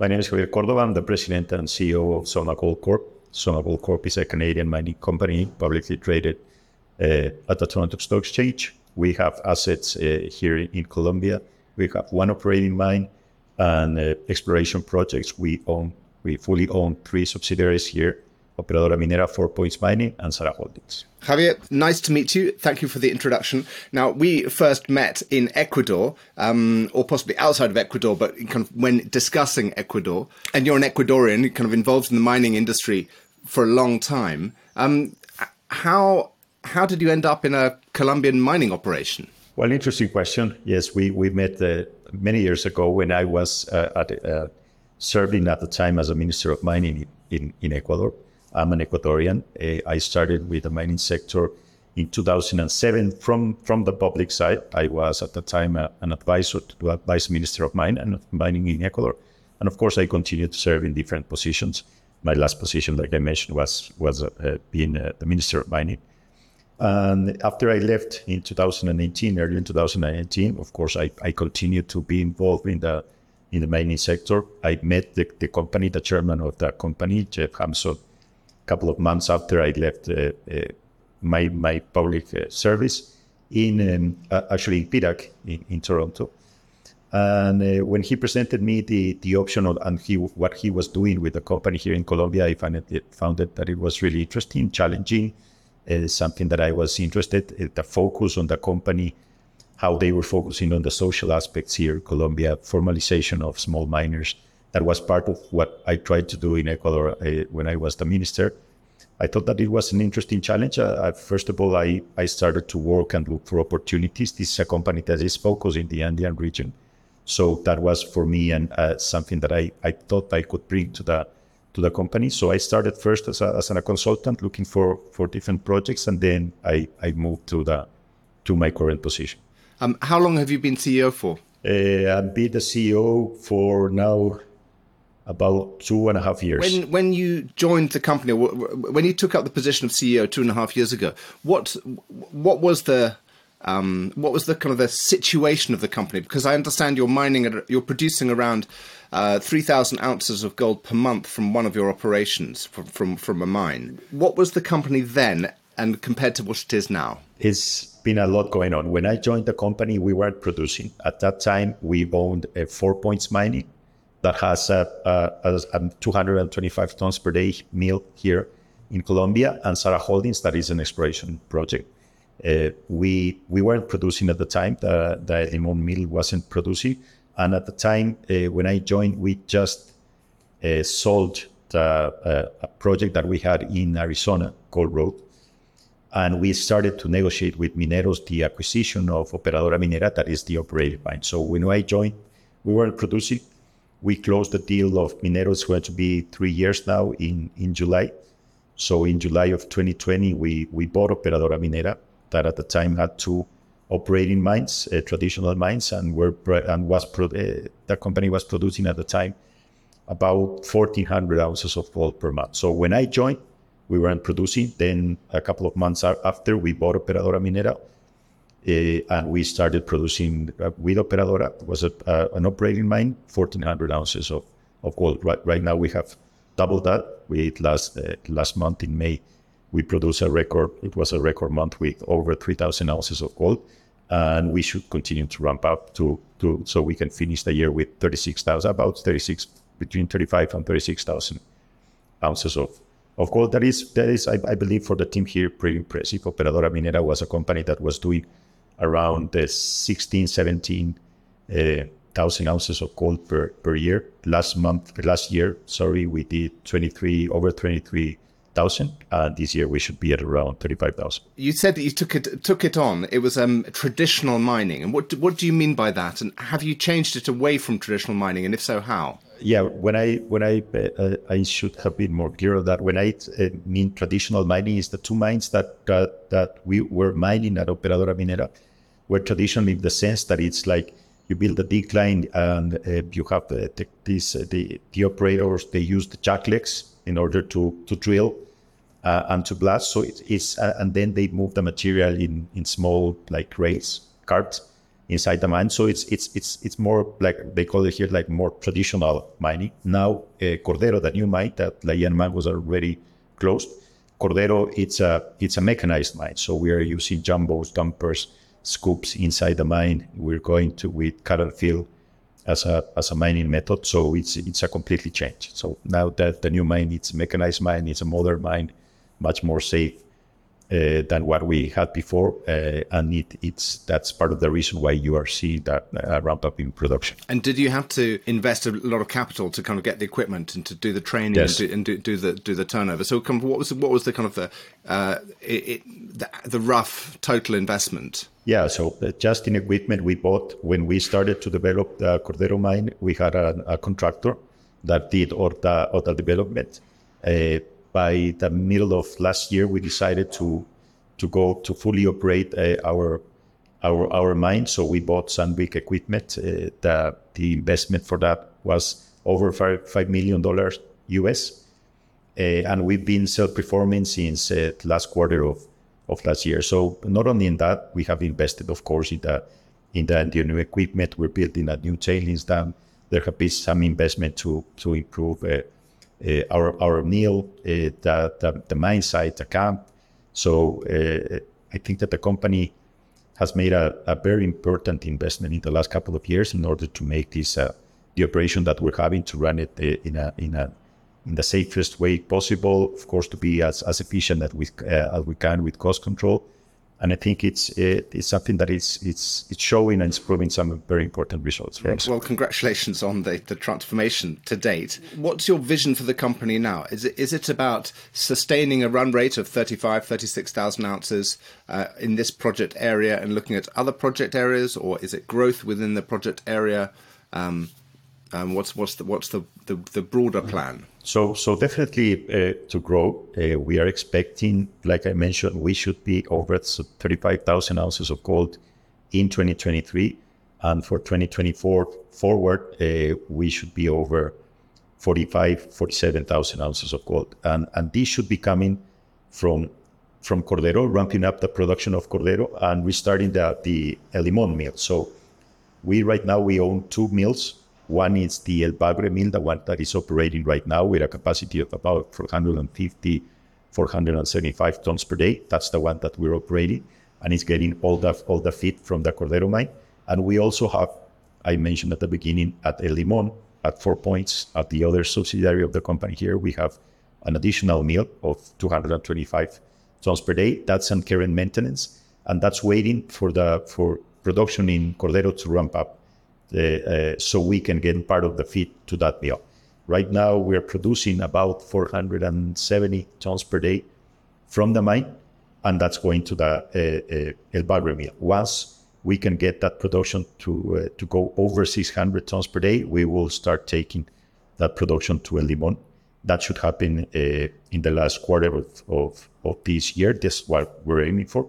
My name is Javier Cordova. I'm the president and CEO of Soma Gold Corp. Soma Gold Corp is a Canadian mining company publicly traded uh, at the Toronto Stock Exchange. We have assets uh, here in Colombia. We have one operating mine and uh, exploration projects. We own, we fully own three subsidiaries here Operadora Minera, Four Points Mining, and Sara Holdings. Javier, nice to meet you. Thank you for the introduction. Now, we first met in Ecuador, um, or possibly outside of Ecuador, but kind of when discussing Ecuador. And you're an Ecuadorian, kind of involved in the mining industry for a long time. Um, how how did you end up in a Colombian mining operation? Well, interesting question. Yes, we we met uh, many years ago when I was uh, at, uh, serving at the time as a minister of mining in, in Ecuador. I'm an Ecuadorian. Uh, I started with the mining sector in 2007 from, from the public side. I was at the time uh, an advisor to the vice minister of mine and mining in Ecuador. And of course, I continued to serve in different positions. My last position, like I mentioned, was was uh, being uh, the minister of mining. And after I left in 2018, early in 2019, of course, I, I continued to be involved in the in the mining sector. I met the, the company, the chairman of the company, Jeff Hampson, couple of months after I left uh, uh, my my public uh, service in um, actually in PDAC in, in Toronto. And uh, when he presented me the the option of, and he what he was doing with the company here in Colombia, I found it, found it that it was really interesting, challenging, uh, something that I was interested. In, the focus on the company, how they were focusing on the social aspects here Colombia, formalization of small miners, that was part of what I tried to do in Ecuador uh, when I was the minister. I thought that it was an interesting challenge. Uh, first of all, I, I started to work and look for opportunities. This is a company that is focused in the Andean region. So that was for me and uh, something that I, I thought I could bring to the to the company. So I started first as a, as a consultant looking for, for different projects and then I, I moved to the to my current position. Um, how long have you been CEO for? Uh, I've been the CEO for now about two and a half years. When when you joined the company, when you took up the position of CEO two and a half years ago, what what was the um, what was the kind of the situation of the company? Because I understand you're mining, you're producing around uh, three thousand ounces of gold per month from one of your operations from, from from a mine. What was the company then, and compared to what it is now? It's been a lot going on. When I joined the company, we weren't producing. At that time, we owned a Four Points Mining that has a, a, a 225 tons per day mill here in Colombia, and Sara Holdings, that is an exploration project. Uh, we we weren't producing at the time. The the Limon mill wasn't producing, and at the time uh, when I joined, we just uh, sold the, uh, a project that we had in Arizona, Gold Road, and we started to negotiate with Mineros the acquisition of Operadora Minera, that is the operating mine. So when I joined, we weren't producing we closed the deal of Minero. It's going to be three years now in, in July. So in July of 2020, we, we bought Operadora Minera that at the time had two operating mines, uh, traditional mines, and were and was pro, uh, that company was producing at the time about 1,400 ounces of gold per month. So when I joined, we weren't producing. Then a couple of months after, we bought Operadora Minera and we started producing uh, with Operadora. Was a, uh, an operating mine, 1,400 ounces of, of gold. Right, right now we have doubled that. We last uh, last month in May, we produced a record. It was a record month with over 3,000 ounces of gold, and we should continue to ramp up to to so we can finish the year with 36,000, about 36 between 35 and 36,000 ounces of of gold. That is that is I, I believe for the team here pretty impressive. Operadora Minera was a company that was doing around the 16, 17 uh, thousand ounces of gold per, per year. Last month, last year, sorry, we did 23 over 23 thousand. Uh, this year we should be at around thirty-five thousand. You said that you took it took it on. It was um, traditional mining, and what what do you mean by that? And have you changed it away from traditional mining? And if so, how? Yeah, when I when I uh, I should have been more clear on that. When I uh, mean traditional mining, is the two mines that that we were mining at Operadora Minera were traditionally the sense that it's like you build a decline and uh, you have the, the, these, uh, the, the operators, they use the jacklegs in order to, to drill uh, and to blast. So it, it's, uh, and then they move the material in, in small like rails, carts, inside the mine. So it's it's it's it's more like they call it here like more traditional mining. Now uh, Cordero, the new mine that La mine was already closed. Cordero, it's a it's a mechanized mine. So we are using jumbos, dumpers, scoops inside the mine. We're going to with cut fill as a as a mining method. So it's it's a completely change. So now that the new mine, it's a mechanized mine, it's a modern mine, much more safe uh, than what we had before, uh, and it, it's that's part of the reason why you are seeing that uh, ramp up in production. And did you have to invest a lot of capital to kind of get the equipment and to do the training yes. and, do, and do, do, the do the turnover? So, kind of what was what was the kind of the uh, it, it, the, the, rough total investment? Yeah, so uh, just in equipment we bought when we started to develop the Cordero mine, we had a, a contractor that did all the all the development uh, by the middle of last year, we decided to to go to fully operate uh, our our our mine. So we bought Sandvik equipment. Uh, the the investment for that was over five five million dollars US, uh, and we've been self performing since uh, last quarter of of last year. So not only in that, we have invested, of course, in the in the, the new equipment. We're building a new tailings dam. There have been some investment to to improve uh, our our mill, uh, the, the, the mine site, the camp. So uh, I think that the company has made a, a, very important investment in the last couple of years in order to make this the operation that we're having to run it in a in a in the safest way possible. Of course, to be as, as efficient as we uh, as we can with cost control, and I think it's it, it's something that is it's it's showing and it's proving some very important results for us. Well, congratulations on the, the transformation to date. What's your vision for the company now? Is it is it about sustaining a run rate of 35, 36,000 ounces uh, in this project area and looking at other project areas, or is it growth within the project area? Um, um, what's what's the what's the, the, the broader plan? So so definitely uh, to grow, uh, we are expecting, like I mentioned, we should be over 35,000 ounces of gold in 2023, and for 2024 forward, uh, we should be over 45, 47,000 ounces of gold, and and this should be coming from from Cordero, ramping up the production of Cordero and restarting the the El Limon mill. So we right now we own two mills one is the El Bagre mill, the one that is operating right now with a capacity of about 450, 475 tons per day. That's the one that we're operating, and it's getting all the all the feed from the Cordero mine. And we also have, I mentioned at the beginning, at El Limon, at Four Points, at the other subsidiary of the company here, we have an additional mill of 225 tons per day. That's on current maintenance, and that's waiting for the for production in Cordero to ramp up so we can get part of the feed to that mill. Right now, we're producing about 470 tons per day from the mine, and that's going to the uh, uh, El Bagre mill. Once we can get that production to uh, to go over 600 tons per day, we will start taking that production to El Limon. That should happen uh, in the last quarter of, of, of this year. That's what we're aiming for.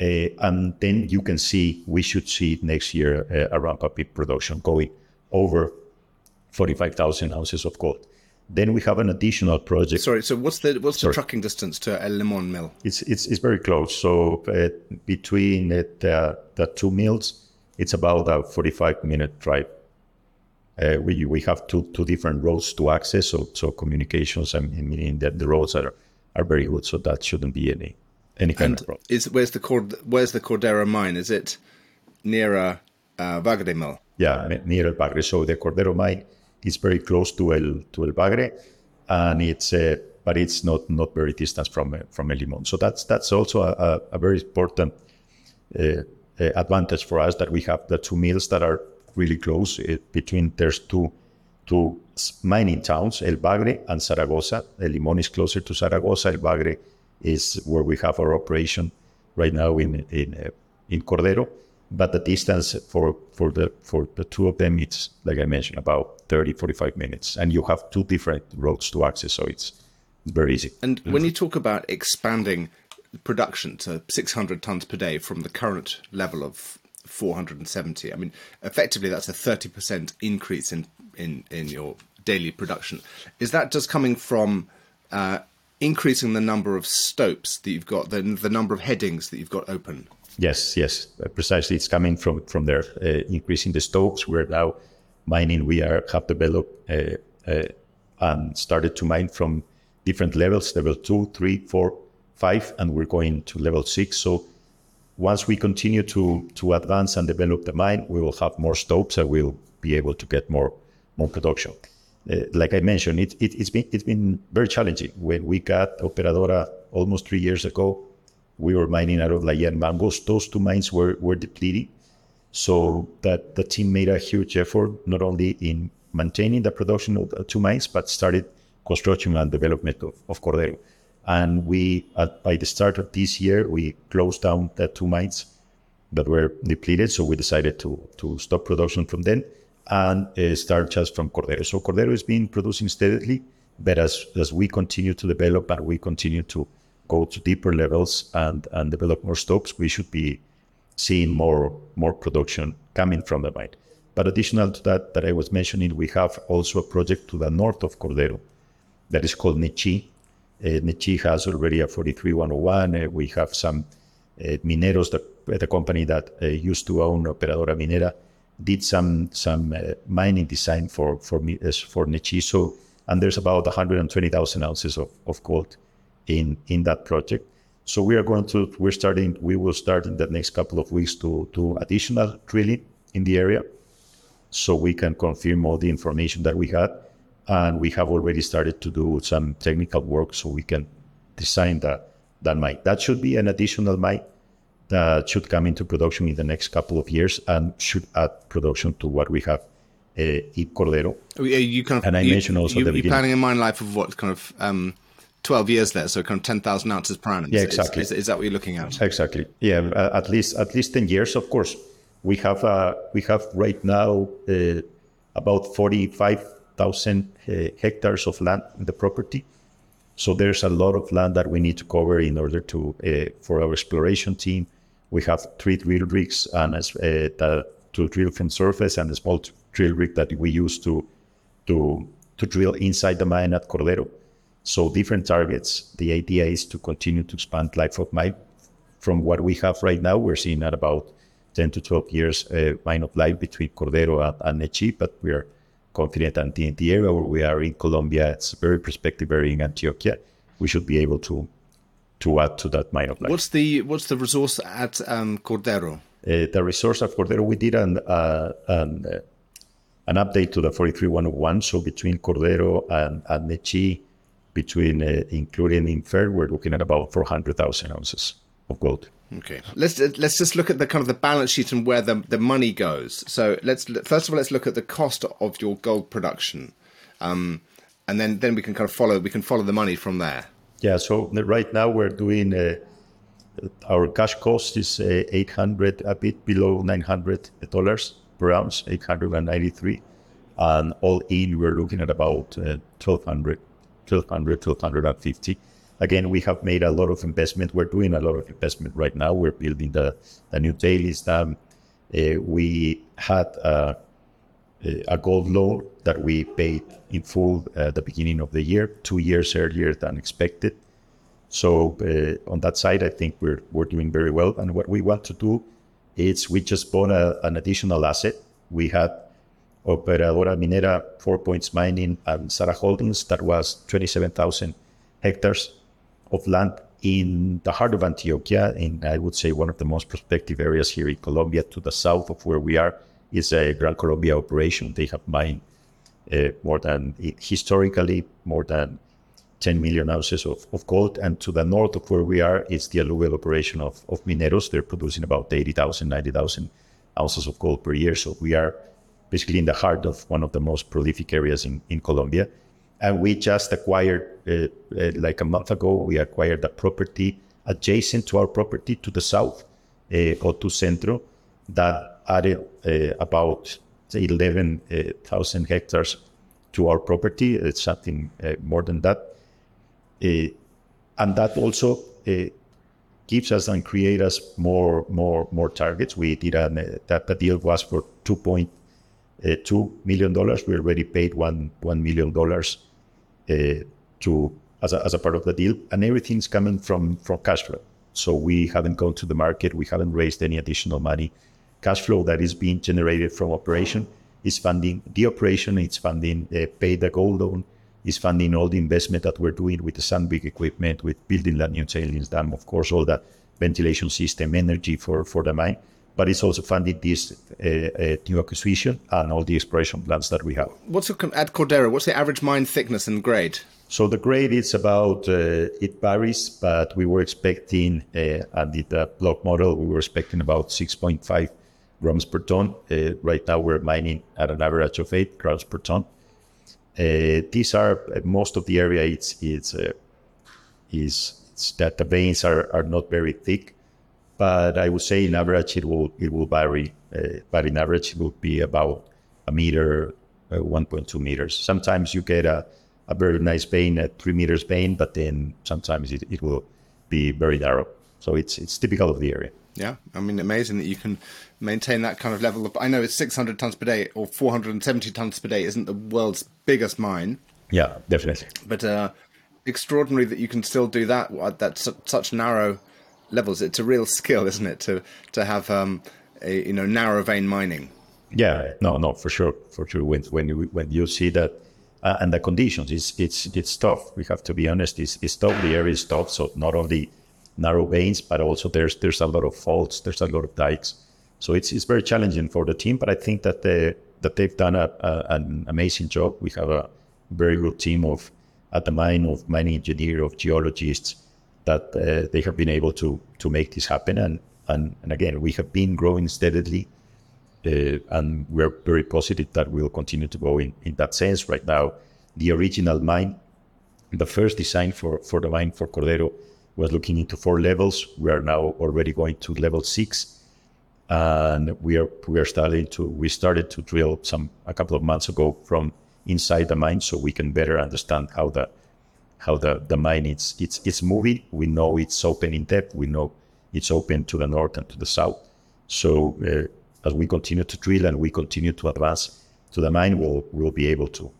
Uh, and then you can see, we should see next year uh, a ramp up in production going over 45,000 ounces of gold. Then we have an additional project. Sorry, so what's the what's Sorry. the trucking distance to El Limon mill? It's it's, it's very close. So uh, between it, uh, the two mills, it's about a 45 minute drive. Uh, we we have two two different roads to access, so so communications. I mean that the roads are are very good, so that shouldn't be any any kind and of problem. Is where's the Cord, where's the Cordero mine? Is it near a uh, Bagre mill? Yeah, near El Bagre. So the Cordero mine is very close to El to El Bagre, and it's uh, but it's not not very distant from uh, from El Limon. So that's that's also a, a very important uh, uh, advantage for us that we have the two mills that are really close uh, between. There's two two mining towns, El Bagre and Zaragoza. El Limon is closer to Zaragoza. El Bagre is where we have our operation right now in in uh, in Cordero. But the distance for for the for the two of them, it's like I mentioned, about 30, 45 minutes, and you have two different roads to access, so it's very easy. And when you talk about expanding production to 600 tons per day from the current level of 470, I mean, effectively that's a 30% increase in in in your daily production. Is that just coming from uh, increasing the number of stopes that you've got, the, the number of headings that you've got open? Yes, yes, uh, precisely. It's coming from from there. Uh, increasing the stopes. We're now mining. We are have developed uh, uh, and started to mine from different levels: level two, three, four, five, and we're going to level six. So once we continue to to advance and develop the mine, we will have more stopes and we'll be able to get more more production. Uh, like I mentioned, it, it, has been it's been very challenging. When we got Operadora almost three years ago, we were mining out of La Mangos. Those two mines were, were depleting. So that the team made a huge effort, not only in maintaining the production of the two mines, but started construction and development of, of Cordero. And we, at, by the start of this year, we closed down the two mines that were depleted. So we decided to, to stop production from them and start just from Cordero. So Cordero is being producing steadily, but as, as we continue to develop and we continue to go to deeper levels and, and develop more stopes, we should be seeing more more production coming from the mine. But additional to that, that I was mentioning, we have also a project to the north of Cordero that is called Nechi. Uh, Nechi has already a 43101. Uh, we have some uh, Mineros, the, the company that uh, used to own Operadora Minera, did some some uh, mining design for for uh, for Nechi. So, and there's about 120,000 ounces of, of gold in in that project. So we are going to we're starting we will start in the next couple of weeks to do additional drilling in the area, so we can confirm all the information that we had, and we have already started to do some technical work so we can design that that mine. That should be an additional mine that should come into production in the next couple of years and should add production to what we have uh, in Cordero. Oh, you kind of, and I you, mentioned also you, the you're planning a mine life of what kind of um, 12 years there, so kind of 10,000 ounces per annum. Yeah, exactly. Is, is, is, that what you're looking at? Exactly. Yeah, at least at least 10 years. Of course, we have uh, we have right now uh, about 45,000 uh, hectares of land in the property. So there's a lot of land that we need to cover in order to uh, for our exploration team. We have three drill rigs and uh, the, to drill from surface and a small drill rig that we use to to to drill inside the mine at Cordero. So different targets. The idea is to continue to expand life of mine. From what we have right now, we're seeing at about 10 to 12 years uh, mine of life between Cordero and, and Nechi, but we're confident that in the area where we are in Colombia, it's very prospective area in Antioquia. We should be able to to add to that mine of life. What's the what's the resource at um, Cordero? Uh, the resource at Cordero, we did an uh, an, uh, an update to the 43101. So between Cordero and, and Nechi, between uh, including inferred, we're looking at about 400,000 ounces of gold. Okay, let's let's just look at the kind of the balance sheet and where the the money goes. So let's first of all let's look at the cost of your gold production, um, and then then we can kind of follow we can follow the money from there. Yeah. So right now we're doing uh, our cash cost is uh, 800, a bit below 900 dollars per ounce, 893, and all in we're looking at about 1200 uh, 1200, 1250. Again, we have made a lot of investment. We're doing a lot of investment right now. We're building the, the new tailings dam. Uh, we had uh, a gold loan that we paid in full at the beginning of the year, two years earlier than expected. So uh, on that side, I think we're we're doing very well. And what we want to do is we just bought a, an additional asset. We had Operadora Minera, Four Points Mining, and Sara Holdings. That was 27,000 hectares of land in the heart of Antioquia, in I would say one of the most prospective areas here in Colombia, to the south of where we are, is a Gran Colombia operation. They have mined uh, more than historically more than 10 million ounces of, of, gold. And to the north of where we are is the alluvial operation of, of Mineros. They're producing about 80,000, 90,000 ounces of gold per year. So we are basically in the heart of one of the most prolific areas in, in Colombia. And we just acquired, uh, uh, like a month ago, we acquired a property adjacent to our property to the south, uh, Otu Centro, that added uh, about 11,000 uh, hectares to our property. It's something uh, more than that. And that also gives us and create us more more more targets. We did a that the deal was for two point two million dollars. We already paid one one million dollars uh, to as a, as a part of the deal, and everything's coming from from cash flow. So we haven't gone to the market. We haven't raised any additional money. Cash flow that is being generated from operation is funding the operation. It's funding uh, pay the gold loan. Is funding all the investment that we're doing with the Sandvik equipment, with building that new tailings dam, of course, all that ventilation system, energy for for the mine. But it's also funding this uh, uh, new acquisition and all the exploration plans that we have. What's at Cordero? What's the average mine thickness and grade? So the grade is about uh, it varies, but we were expecting uh, at the block model we were expecting about 6.5 grams per ton. Uh, right now we're mining at an average of eight grams per ton. Uh, these are uh, most of the area. It's it's uh, is it's that the veins are, are not very thick, but I would say in average it will it will vary. but in average it will be about a meter, 1.2 meters. Sometimes you get a a very nice vein, a three meters vein, but then sometimes it, it will be very narrow. So it's it's typical of the area. Yeah, I mean, amazing that you can maintain that kind of level. Of, I know it's 600 tons per day or 470 tons per day isn't the world's biggest mine. Yeah, definitely. But uh, extraordinary that you can still do that at that su- such narrow levels. It's a real skill, isn't it, to to have um, a you know narrow vein mining. Yeah, no, no, for sure, for sure. When when you when you see that uh, and the conditions. It's it's it's tough. We have to be honest. It's, it's tough. The area is tough. So not only narrow veins, but also there's there's a lot of faults. There's a lot of dikes. So it's it's very challenging for the team. But I think that they that they've done a, a, an amazing job. We have a very good team of at the mine of mining engineer of geologists that uh, they have been able to to make this happen. And and and again, we have been growing steadily uh, and we're very positive that we'll continue to go in, in that sense. Right now, the original mine, the first design for, for the mine for Cordero was looking into four levels. We are now already going to level six. And we are we are starting to we started to drill some a couple of months ago from inside the mine so we can better understand how the how the, the mine is it's it's moving. We know it's open in depth. We know it's open to the north and to the south. So uh, as we continue to drill and we continue to advance to the mine, we'll we'll be able to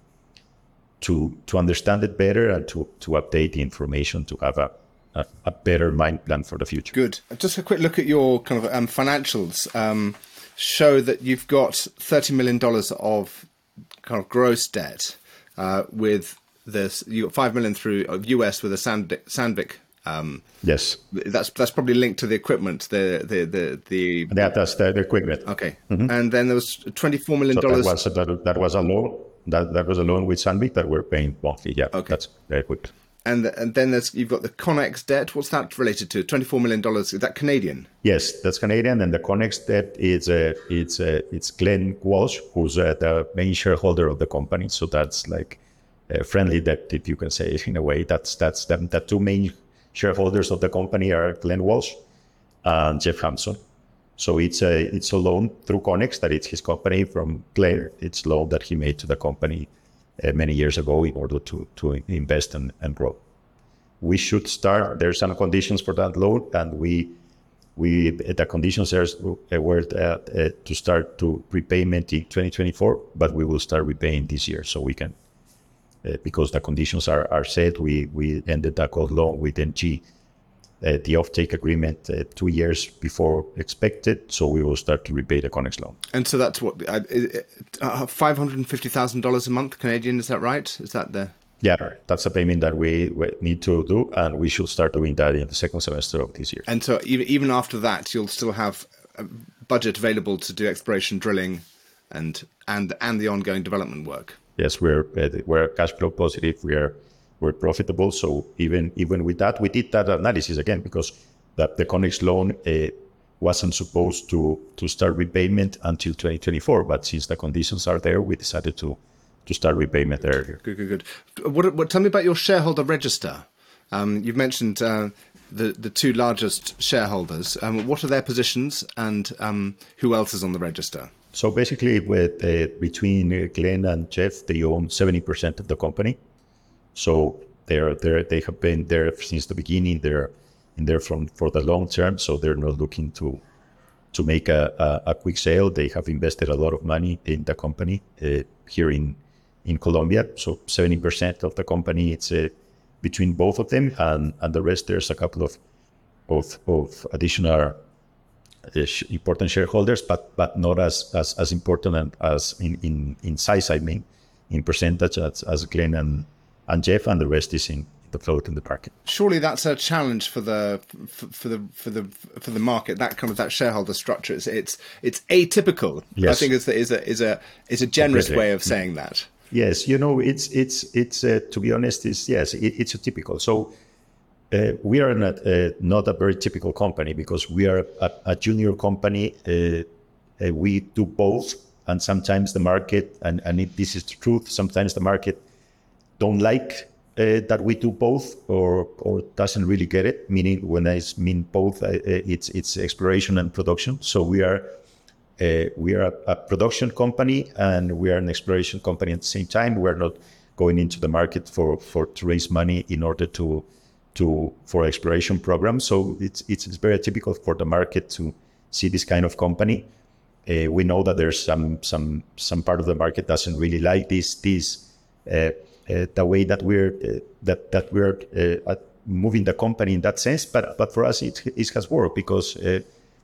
to to understand it better and to to update the information to have a a, a better mind plan for the future. Good. Just a quick look at your kind of um, financials. Um, show that you've got thirty million dollars of kind of gross debt uh, with this. You got five million through US with a Sand, Sandvik um, yes, that's that's probably linked to the equipment. The the the the that, that's the, the equipment. Okay, mm-hmm. and then there was twenty four million dollars. So that, was, that, that was a loan. That that was a loan with Sandvik that we're paying monthly. Yeah, okay, that's the equipment. And and then there's you've got the Connex debt. What's that related to? Twenty four million dollars. Is that Canadian? Yes, that's Canadian. And the Connex debt is uh, it's uh, it's Glenn Walsh, who's uh, the main shareholder of the company. So that's like a friendly debt, if you can say it in a way. That's that's them. The two main shareholders of the company are Glenn Walsh and Jeff Hampson. So it's a it's a loan through Connex that it's his company from Glenn. It's a loan that he made to the company uh, many years ago in order to to invest and, and grow. We should start. There's some conditions for that loan, and we we the conditions are were uh, uh, to start to repayment in 2024, but we will start repaying this year, so we can uh, because the conditions are, are set. We we ended the gold loan with NG, uh, the offtake agreement uh, two years before expected. So we will start to repay the Connex loan. And so that's what uh, five hundred and fifty thousand dollars a month Canadian. Is that right? Is that the yeah, that's a payment that we, we, need to do, and we should start doing that in the second semester of this year. And so, even after that, you'll still have a budget available to do exploration drilling and and and the ongoing development work yes, we're uh, we're cash flow positive. We're we're profitable. So even even with that, we did that analysis again because the, the Connex loan uh, wasn't supposed to to start repayment until 2024. But since the conditions are there, we decided to to start repayment earlier. Good, good, good. What, what tell me about your shareholder register? Um, you've mentioned uh, the the two largest shareholders. Um, what are their positions, and um, who else is on the register? So basically, with uh, between uh, Glenn and Jeff, they own seventy percent of the company. So they're they they have been there since the beginning. They're in there from for the long term. So they're not looking to to make a, a, a quick sale. They have invested a lot of money in the company uh, here in in Colombia. So seventy percent of the company it's uh, between both of them, and and the rest there's a couple of of, of additional uh, important shareholders, but but not as as, as important as in, in, in size. I mean, in percentage as, as Glenn and, and Jeff, and the rest is in the float in the market. Surely that's a challenge for the for, for the for the for the market. That kind of that shareholder structure. It's it's, it's atypical. Yes. I think is is a is a is a generous way of saying that. Yes, you know, it's it's it's uh, to be honest, is yes, it, it's a typical. So uh, we are not uh, not a very typical company because we are a, a junior company. Uh, uh, we do both, and sometimes the market, and and it, this is the truth. Sometimes the market don't like uh, that we do both, or or doesn't really get it. Meaning, when i mean both, uh, it's it's exploration and production. So we are uh, we are a, a production company and we are an exploration company at the same time. We are not going into the market for, for to raise money in order to to for exploration programs. So it's it's, very typical for the market to see this kind of company. Uh, we know that there's some some some part of the market doesn't really like this this uh, the way that we're uh, that that we're uh, moving the company in that sense. But but for us, it it has worked because uh,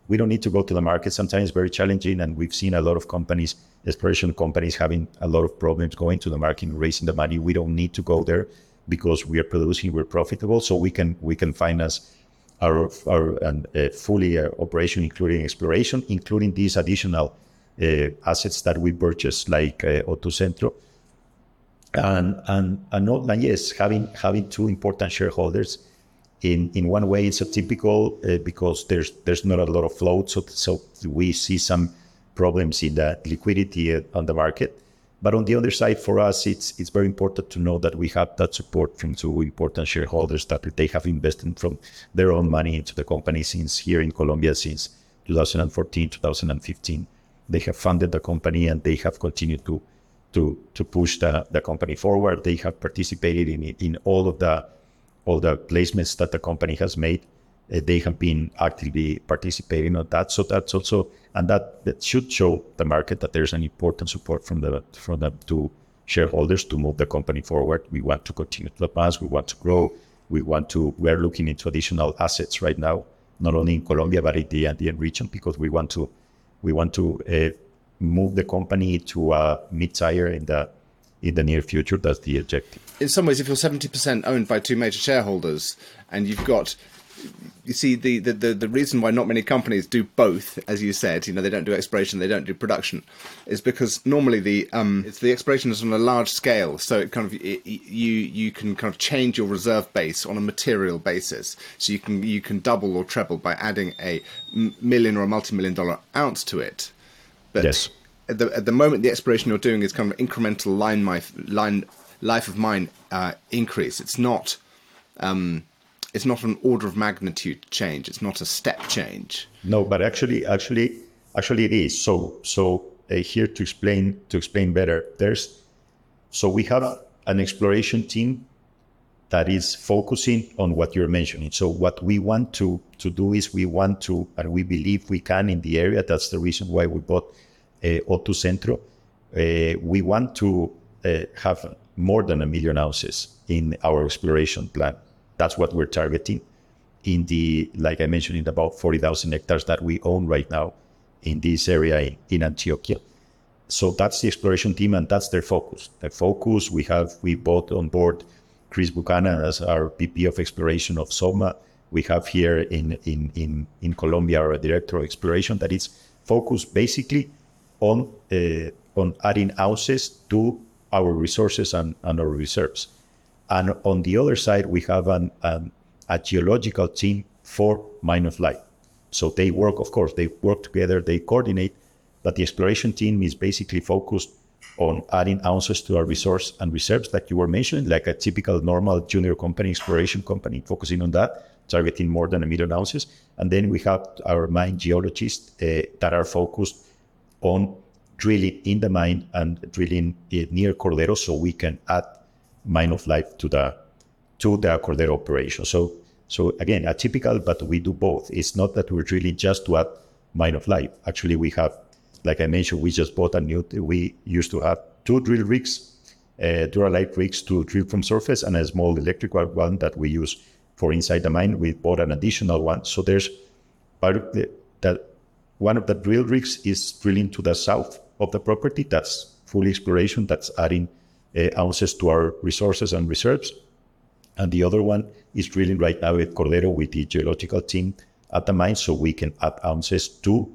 we don't need to go to the market. Sometimes very challenging, and we've seen a lot of companies, exploration companies, having a lot of problems going to the market, raising the money. We don't need to go there because we are producing, we're profitable, so we can we can finance our our and, uh, fully uh, operation, including exploration, including these additional uh, assets that we purchased, like uh. And and and, not, and yes, having having two important shareholders in in one way it's atypical uh, because there's there's not a lot of float, so so we see some problems in the liquidity uh, on the market. But on the other side, for us, it's it's very important to know that we have that support from two important shareholders that they have invested from their own money into the company since here in Colombia since 2014, 2015. They have funded the company and they have continued to to to push the, the company forward. They have participated in in all of the all the placements that the company has made. Uh, they have been actively participating on that. So that's also and that, that should show the market that there's an important support from the from the two shareholders to move the company forward. We want to continue to advance. We want to grow. We want to. We are looking into additional assets right now, not only in Colombia but in the Andean region because we want to we want to uh, move the company to a mid-tier in the in the near future. That's the objective. in some ways, if you're seventy percent owned by two major shareholders, and you've got, you see, the, the the the reason why not many companies do both, as you said, you know, they don't do exploration, they don't do production, is because normally the um, it's the exploration is on a large scale, so it kind of it, you you can kind of change your reserve base on a material basis, so you can you can double or treble by adding a million or a multi-million dollar ounce to it, but Yes. at the at the moment the exploration you're doing is kind of incremental line life line life of mine uh, increase. It's not um, it's not an order of magnitude change. It's not a step change. No, but actually, actually, actually, it is. So, so uh, here to explain to explain better, there's so we have an exploration team that is focusing on what you're mentioning. So, what we want to to do is we want to, and we believe we can in the area. That's the reason why we bought uh, Centro. Uh, we want to uh, have more than a million ounces in our exploration plan. That's what we're targeting in the, like I mentioned, in about 40,000 hectares that we own right now in this area in, in Antioquia. So that's the exploration team and that's their focus. Their focus, we have, we bought on board Chris Buchanan as our VP of exploration of SOMA. We have here in, in, in, in Colombia our director of exploration that is focused basically on, uh, on adding ounces to our resources and, and our reserves. And on the other side, we have an, an, a geological team for Mine of Life. So they work, of course, they work together, they coordinate, but the exploration team is basically focused on adding ounces to our resource and reserves, like you were mentioning, like a typical normal junior company, exploration company, focusing on that, targeting more than a million ounces. And then we have our mine geologists uh, that are focused on drilling in the mine and drilling uh, near Cordero so we can add mine of life to the to the Cordero operation. So so again, atypical, but we do both. It's not that we're drilling just to add mine of life. Actually, we have, like I mentioned, we just bought a new. We used to have two drill rigs, uh, Duralight rigs to drill from surface, and a small electrical one that we use for inside the mine. We bought an additional one. So there's part of the, that one of the drill rigs is drilling to the south of the property. That's full exploration. That's adding uh, ounces to our resources and reserves. And the other one is drilling right now at Cordero with the geological team at the mine so we can add ounces to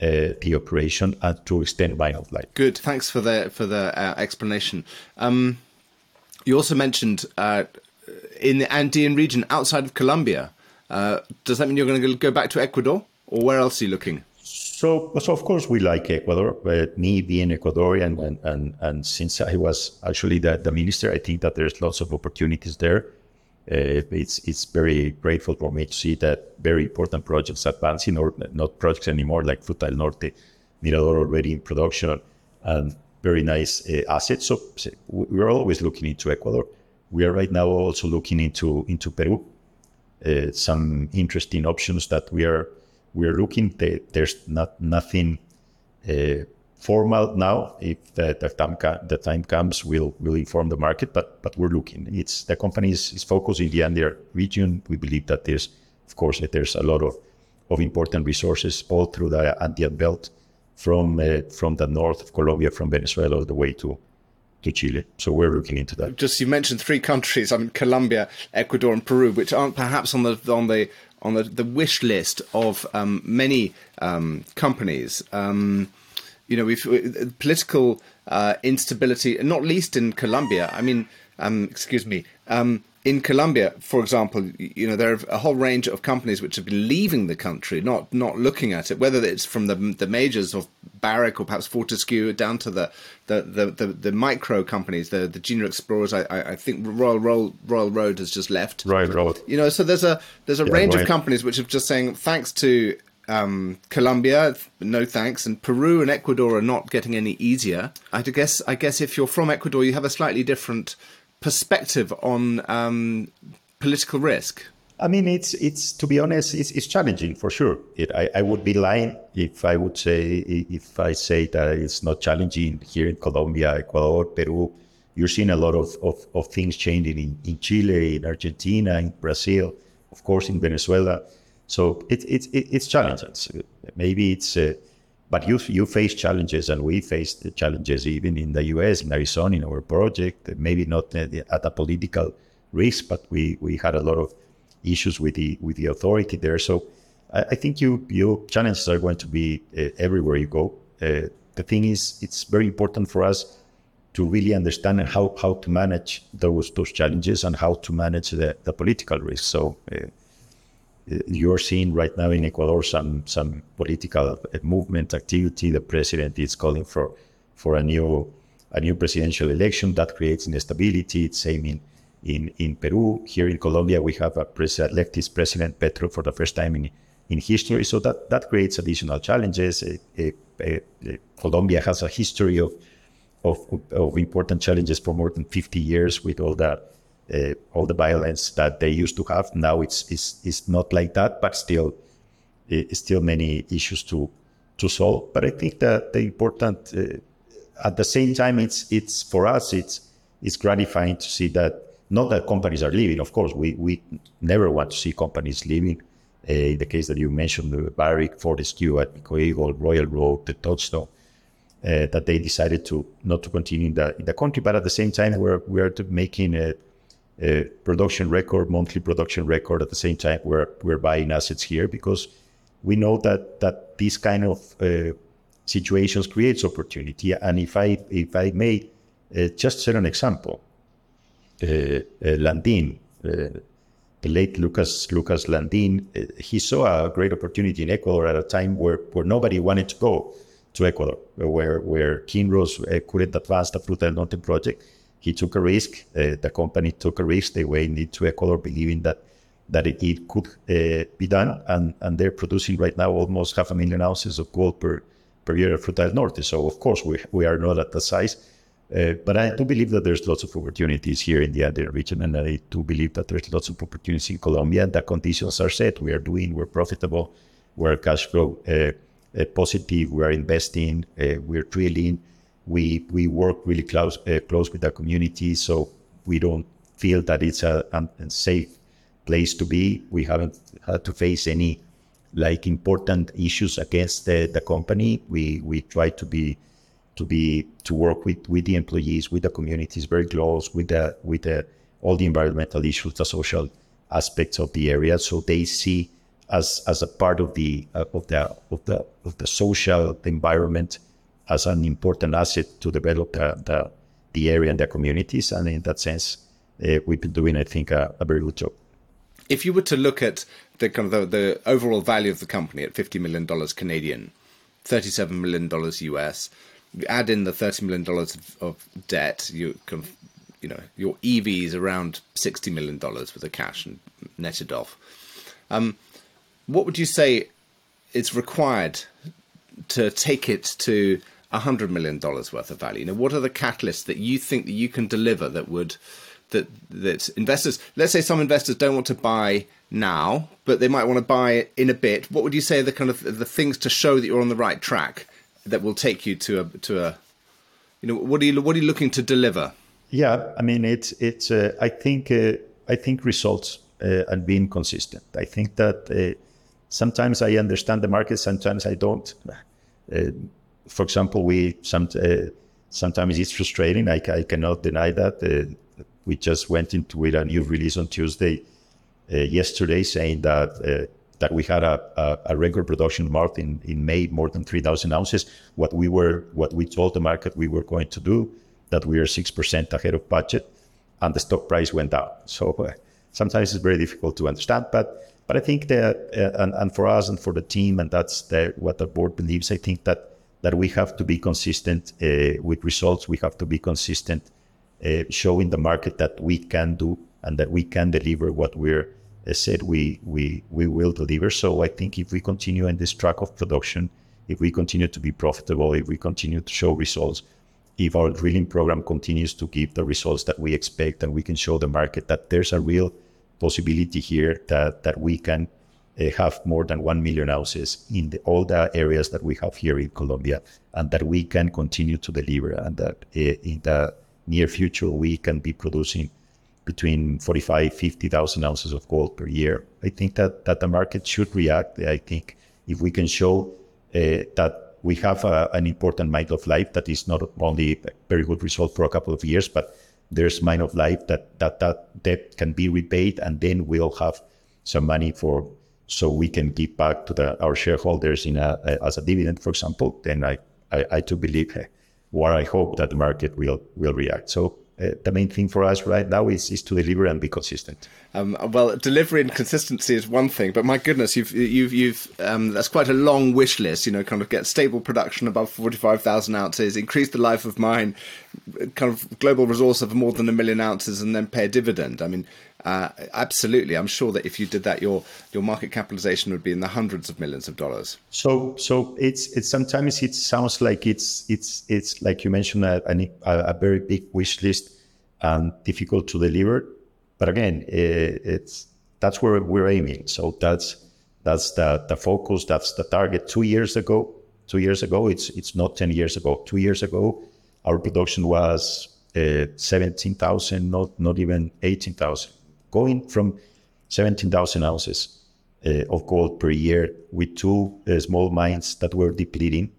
uh, the operation and to extend mine of life. Good. Thanks for the for the uh, explanation. Um, you also mentioned uh, in the Andean region outside of Colombia. Uh, does that mean you're going to go back to Ecuador, or where else are you looking? So, so of course we like Ecuador. But me being Ecuadorian, and, and, and since I was actually the, the minister, I think that there's lots of opportunities there. Uh, it's it's very grateful for me to see that very important projects advancing, or not projects anymore, like Fruta Norte, Mirador already in production, and very nice uh, assets. So, so we're always looking into Ecuador. We are right now also looking into into Peru. Uh, some interesting options that we are we are looking. There's not nothing uh, formal now. If the, the time the time comes, we'll we'll inform the market. But but we're looking. It's the company is, is focused in the Andean region. We believe that there's of course there's a lot of of important resources all through the Andean belt, from uh, from the north of Colombia, from Venezuela all the way to to Chile. So we're looking into that. Just you mentioned three countries. I mean Colombia, Ecuador, and Peru, which aren't perhaps on the on the on the, the wish list of um, many um, companies. Um, you know, we've political uh, instability, not least in Colombia. I mean, um, excuse me. Um, in Colombia, for example, you know there are a whole range of companies which have been leaving the country, not not looking at it. Whether it's from the the majors of Barrick or perhaps Fortescue down to the the, the, the, the micro companies, the the junior explorers. I, I think Royal, Royal Royal Road has just left. Royal Road. You know, so there's a there's a yeah, range right. of companies which have just saying thanks to um, Colombia, no thanks, and Peru and Ecuador are not getting any easier. I guess I guess if you're from Ecuador, you have a slightly different perspective on um, political risk? I mean, it's it's to be honest, it's, it's challenging for sure. It, I, I would be lying if I would say if I say that it's not challenging here in Colombia, Ecuador, Peru. You're seeing a lot of, of, of things changing in, in Chile, in Argentina, in Brazil, of course, in Venezuela. So it, it, it it's challenging. Maybe it's uh, but you you face challenges, and we faced challenges even in the U.S. in Arizona in our project. Maybe not at a political risk, but we we had a lot of issues with the with the authority there. So I, I think you your challenges are going to be uh, everywhere you go. Uh, the thing is, it's very important for us to really understand how how to manage those those challenges and how to manage the, the political risk. So. Uh, you're seeing right now in Ecuador some some political movement activity. The president is calling for for a new a new presidential election that creates instability. It's same in in, in Peru. Here in Colombia, we have a pres- leftist president Petro for the first time in in history. So that that creates additional challenges. Eh, eh, eh, Colombia has a history of, of of important challenges for more than 50 years with all that uh, all the violence that they used to have. Now it's it's, it's not like that, but still, still many issues to to solve. But I think that the important, uh, at the same time, it's it's for us, it's it's gratifying to see that not that companies are leaving. Of course, we we never want to see companies leaving. Uh, in the case that you mentioned, the Barrick, Fortescue, Agnico Eagle, Royal Road, the Touchstone. Uh, that they decided to not to continue in the in the country, but at the same time we're we're making a production record, monthly production record. At the same time, we're we're buying assets here because we know that that these kind of uh, situations creates opportunity. And if I if I may uh, just set an example, uh, uh Lundin, uh, the late Lukas Lukas Lundin, he saw a great opportunity in Ecuador at a time where where nobody wanted to go to Ecuador, where where Kinross couldn't advance the Fruta del Norte project he took a risk. Uh, the company took a risk. They went into Ecuador believing that that it, it could uh, be done, and and they're producing right now almost half a million ounces of gold per per year at Fruta del Norte. So of course we we are not at the size, uh, but I do believe that there's lots of opportunities here in the Andean region, and I do believe that there's lots of opportunities in Colombia. And the conditions are set. We are doing. We're profitable. We're cash flow uh, uh, positive. We're investing. Uh, we're drilling we we work really close uh, close with the community, so we don't feel that it's a, a safe place to be. We haven't had to face any like important issues against the, the company. We we try to be to be to work with with the employees, with the communities, very close with the with the all the environmental issues, the social aspects of the area. So they see as as a part of the uh, of the of the of the social environment as an important asset to develop the the, the area and the communities. And in that sense, uh, we've been doing, I think, a, a, very good job. If you were to look at the kind of the, the overall value of the company at fifty million dollars Canadian, thirty-seven million dollars US, you add in the thirty million dollars of, of debt, you can, you know, your EV is around sixty million dollars with the cash and netted off. Um, what would you say is required to take it to hundred million dollars worth of value? Know, what are the catalysts that you think that you can deliver that would that that investors let's say some investors don't want to buy now but they might want to buy in a bit. What would you say are the kind of the things to show that you're on the right track that will take you to a to a you know what are you what are you looking to deliver? Yeah i mean it's it's uh, i think uh, i think results uh, and being consistent. I think that uh, sometimes i understand the market sometimes i don't. Uh, for example we some uh, sometimes it's frustrating I, I cannot deny that we just went into with a new release on Tuesday uh, yesterday, saying that uh, that we had a, a, a, record production month in, in May, more than 3,000 ounces. What we were, what we told the market we were going to do, that we are six percent ahead of budget, and the stock price went down. So uh, sometimes it's very difficult to understand, but but I think that uh, and, and for us and for the team, and that's the, what the board believes. I think that that we have to be consistent uh, with results. We have to be consistent uh, showing the market that we can do and that we can deliver what we're uh, said we we we will deliver. So I think if we continue in this track of production, if we continue to be profitable, if we continue to show results, if our drilling program continues to give the results that we expect, and we can show the market that there's a real possibility here that that we can have more than 1 million ounces in the, all the areas that we have here in Colombia and that we can continue to deliver and that uh, in the near future, we can be producing between 45, 50,000 ounces of gold per year. I think that, that the market should react. I think if we can show uh, that we have a, an important mine of life that is not only a very good result for a couple of years, but there's mine of life that, that, that debt can be repaid and then we'll have some money for so we can give back to the, our shareholders in a, a, as a dividend, for example, then I, I, I do believe where I hope that the market will will react. So uh, the main thing for us right now is, is to deliver and be consistent. Um, well, delivery and consistency is one thing, but my goodness, you've you've you've um, that's quite a long wish list. You know, kind of get stable production above forty five thousand ounces, increase the life of mine, kind of global resource of more than a million ounces, and then pay a dividend. I mean, uh, absolutely, I'm sure that if you did that, your your market capitalization would be in the hundreds of millions of dollars. So, so it's it's sometimes it sounds like it's it's it's like you mentioned a, a, a very big wish list and difficult to deliver. But again, it, it's that's where we're aiming. So that's that's the the focus. That's the target. Two years ago, two years ago, it's it's not ten years ago. Two years ago, our production was uh, seventeen thousand, not not even eighteen thousand. Going from seventeen thousand ounces uh, of gold per year with two uh, small mines that were depleting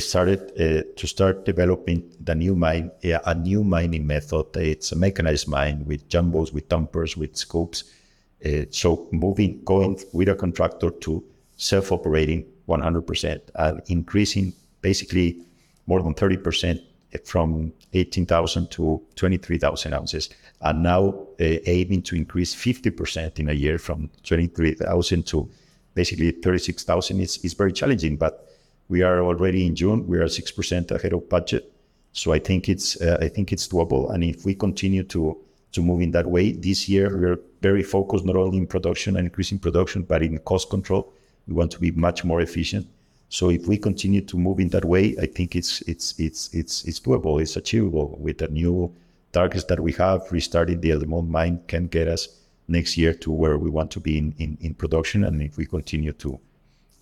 started uh, to start developing the new mine, uh, a new mining method. It's a mechanized mine with jumbos, with dumpers, with scopes. Uh, so moving, going with a contractor to self-operating 100% and increasing basically more than 30% from 18,000 to 23,000 ounces. And now uh, aiming to increase 50% in a year from 23,000 to basically 36,000 is, is very challenging, but we are already in June. We are six percent ahead of budget, so I think it's uh, I think it's doable. And if we continue to to move in that way, this year we are very focused not only in production and increasing production, but in cost control. We want to be much more efficient. So if we continue to move in that way, I think it's it's it's it's it's doable. It's achievable with the new targets that we have. Restarting the El Limon mine can get us next year to where we want to be in, in, in production. And if we continue to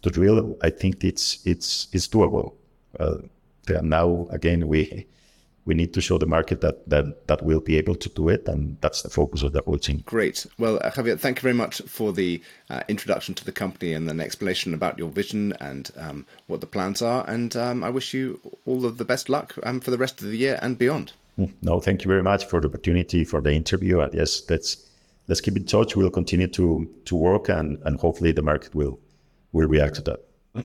to drill, I think it's it's it's doable. Uh, now again, we we need to show the market that that that we'll be able to do it, and that's the focus of the whole team. Great. Well, uh, Javier, thank you very much for the uh, introduction to the company and an explanation about your vision and um, what the plans are. And um, I wish you all of the best luck um, for the rest of the year and beyond. Mm, no, thank you very much for the opportunity for the interview. And yes, let's let's keep in touch. We'll continue to to work, and and hopefully the market will will react to that.